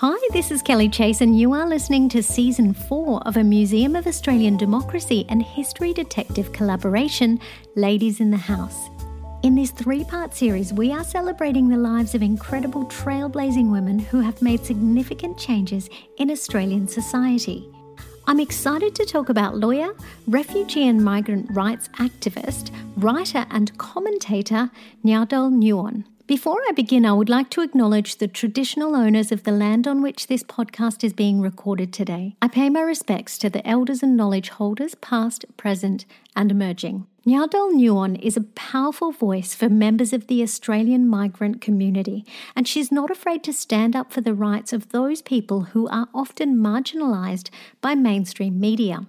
Hi, this is Kelly Chase, and you are listening to season four of a Museum of Australian Democracy and History Detective collaboration, Ladies in the House. In this three part series, we are celebrating the lives of incredible trailblazing women who have made significant changes in Australian society. I'm excited to talk about lawyer, refugee and migrant rights activist, writer, and commentator Nyadol Nyuon. Before I begin, I would like to acknowledge the traditional owners of the land on which this podcast is being recorded today. I pay my respects to the elders and knowledge holders, past, present, and emerging. Nyadol Nyuon is a powerful voice for members of the Australian migrant community, and she's not afraid to stand up for the rights of those people who are often marginalised by mainstream media.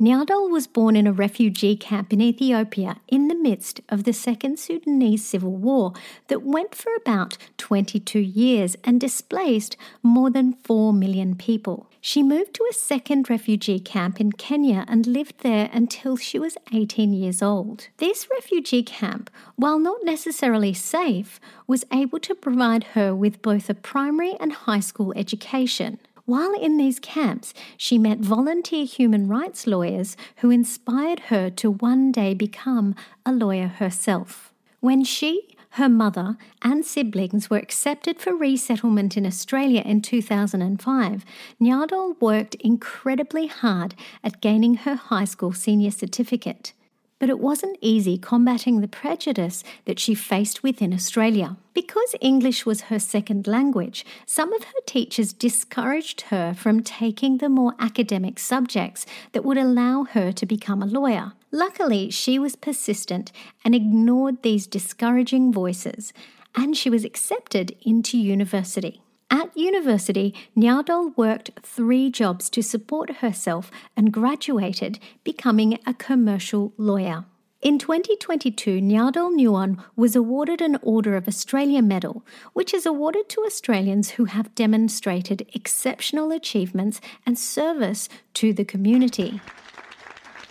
Nyadol was born in a refugee camp in Ethiopia in the midst of the Second Sudanese Civil War that went for about 22 years and displaced more than 4 million people. She moved to a second refugee camp in Kenya and lived there until she was 18 years old. This refugee camp, while not necessarily safe, was able to provide her with both a primary and high school education. While in these camps, she met volunteer human rights lawyers who inspired her to one day become a lawyer herself. When she, her mother, and siblings were accepted for resettlement in Australia in 2005, Nyadol worked incredibly hard at gaining her high school senior certificate but it wasn't easy combating the prejudice that she faced within Australia. Because English was her second language, some of her teachers discouraged her from taking the more academic subjects that would allow her to become a lawyer. Luckily, she was persistent and ignored these discouraging voices, and she was accepted into university. At university, Nyadol worked three jobs to support herself and graduated, becoming a commercial lawyer. In 2022, Nyadol Nyuon was awarded an Order of Australia Medal, which is awarded to Australians who have demonstrated exceptional achievements and service to the community.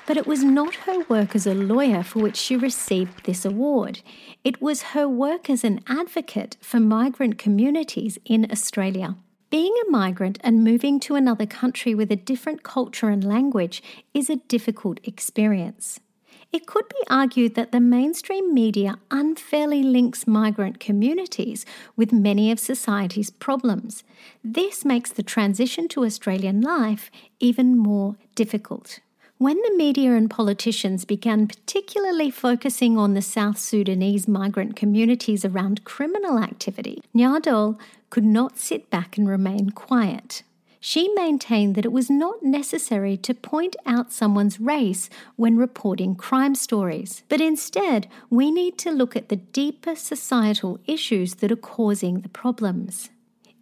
But it was not her work as a lawyer for which she received this award. It was her work as an advocate for migrant communities in Australia. Being a migrant and moving to another country with a different culture and language is a difficult experience. It could be argued that the mainstream media unfairly links migrant communities with many of society's problems. This makes the transition to Australian life even more difficult. When the media and politicians began particularly focusing on the South Sudanese migrant communities around criminal activity, Nyadol could not sit back and remain quiet. She maintained that it was not necessary to point out someone's race when reporting crime stories, but instead we need to look at the deeper societal issues that are causing the problems.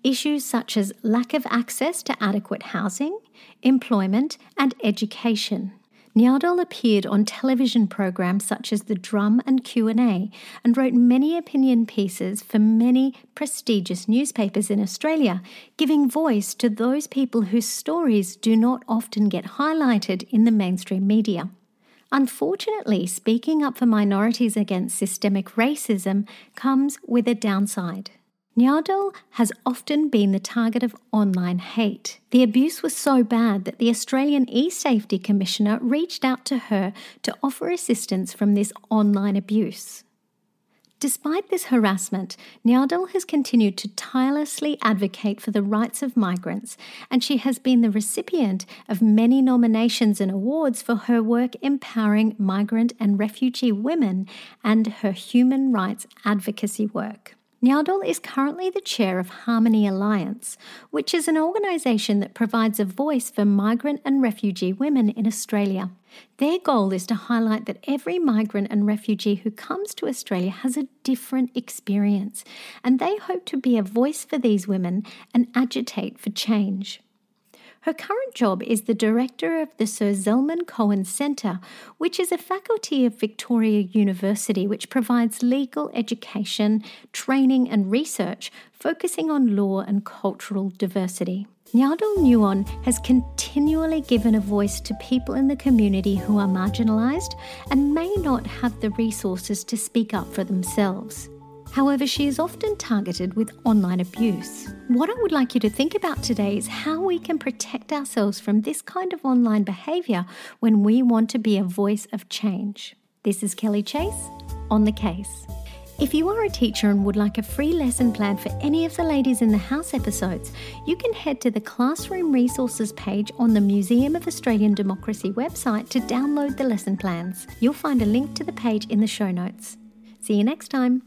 Issues such as lack of access to adequate housing, employment, and education. Nyadol appeared on television programs such as The Drum and Q&A and wrote many opinion pieces for many prestigious newspapers in Australia, giving voice to those people whose stories do not often get highlighted in the mainstream media. Unfortunately, speaking up for minorities against systemic racism comes with a downside. Nyadol has often been the target of online hate. The abuse was so bad that the Australian E-Safety Commissioner reached out to her to offer assistance from this online abuse. Despite this harassment, Nyadol has continued to tirelessly advocate for the rights of migrants, and she has been the recipient of many nominations and awards for her work empowering migrant and refugee women and her human rights advocacy work. Nyadol is currently the chair of Harmony Alliance, which is an organisation that provides a voice for migrant and refugee women in Australia. Their goal is to highlight that every migrant and refugee who comes to Australia has a different experience, and they hope to be a voice for these women and agitate for change. Her current job is the director of the Sir Zelman Cowen Centre, which is a faculty of Victoria University which provides legal education, training, and research focusing on law and cultural diversity. Nyadol Nyuon has continually given a voice to people in the community who are marginalised and may not have the resources to speak up for themselves. However, she is often targeted with online abuse. What I would like you to think about today is how we can protect ourselves from this kind of online behaviour when we want to be a voice of change. This is Kelly Chase on the case. If you are a teacher and would like a free lesson plan for any of the Ladies in the House episodes, you can head to the Classroom Resources page on the Museum of Australian Democracy website to download the lesson plans. You'll find a link to the page in the show notes. See you next time.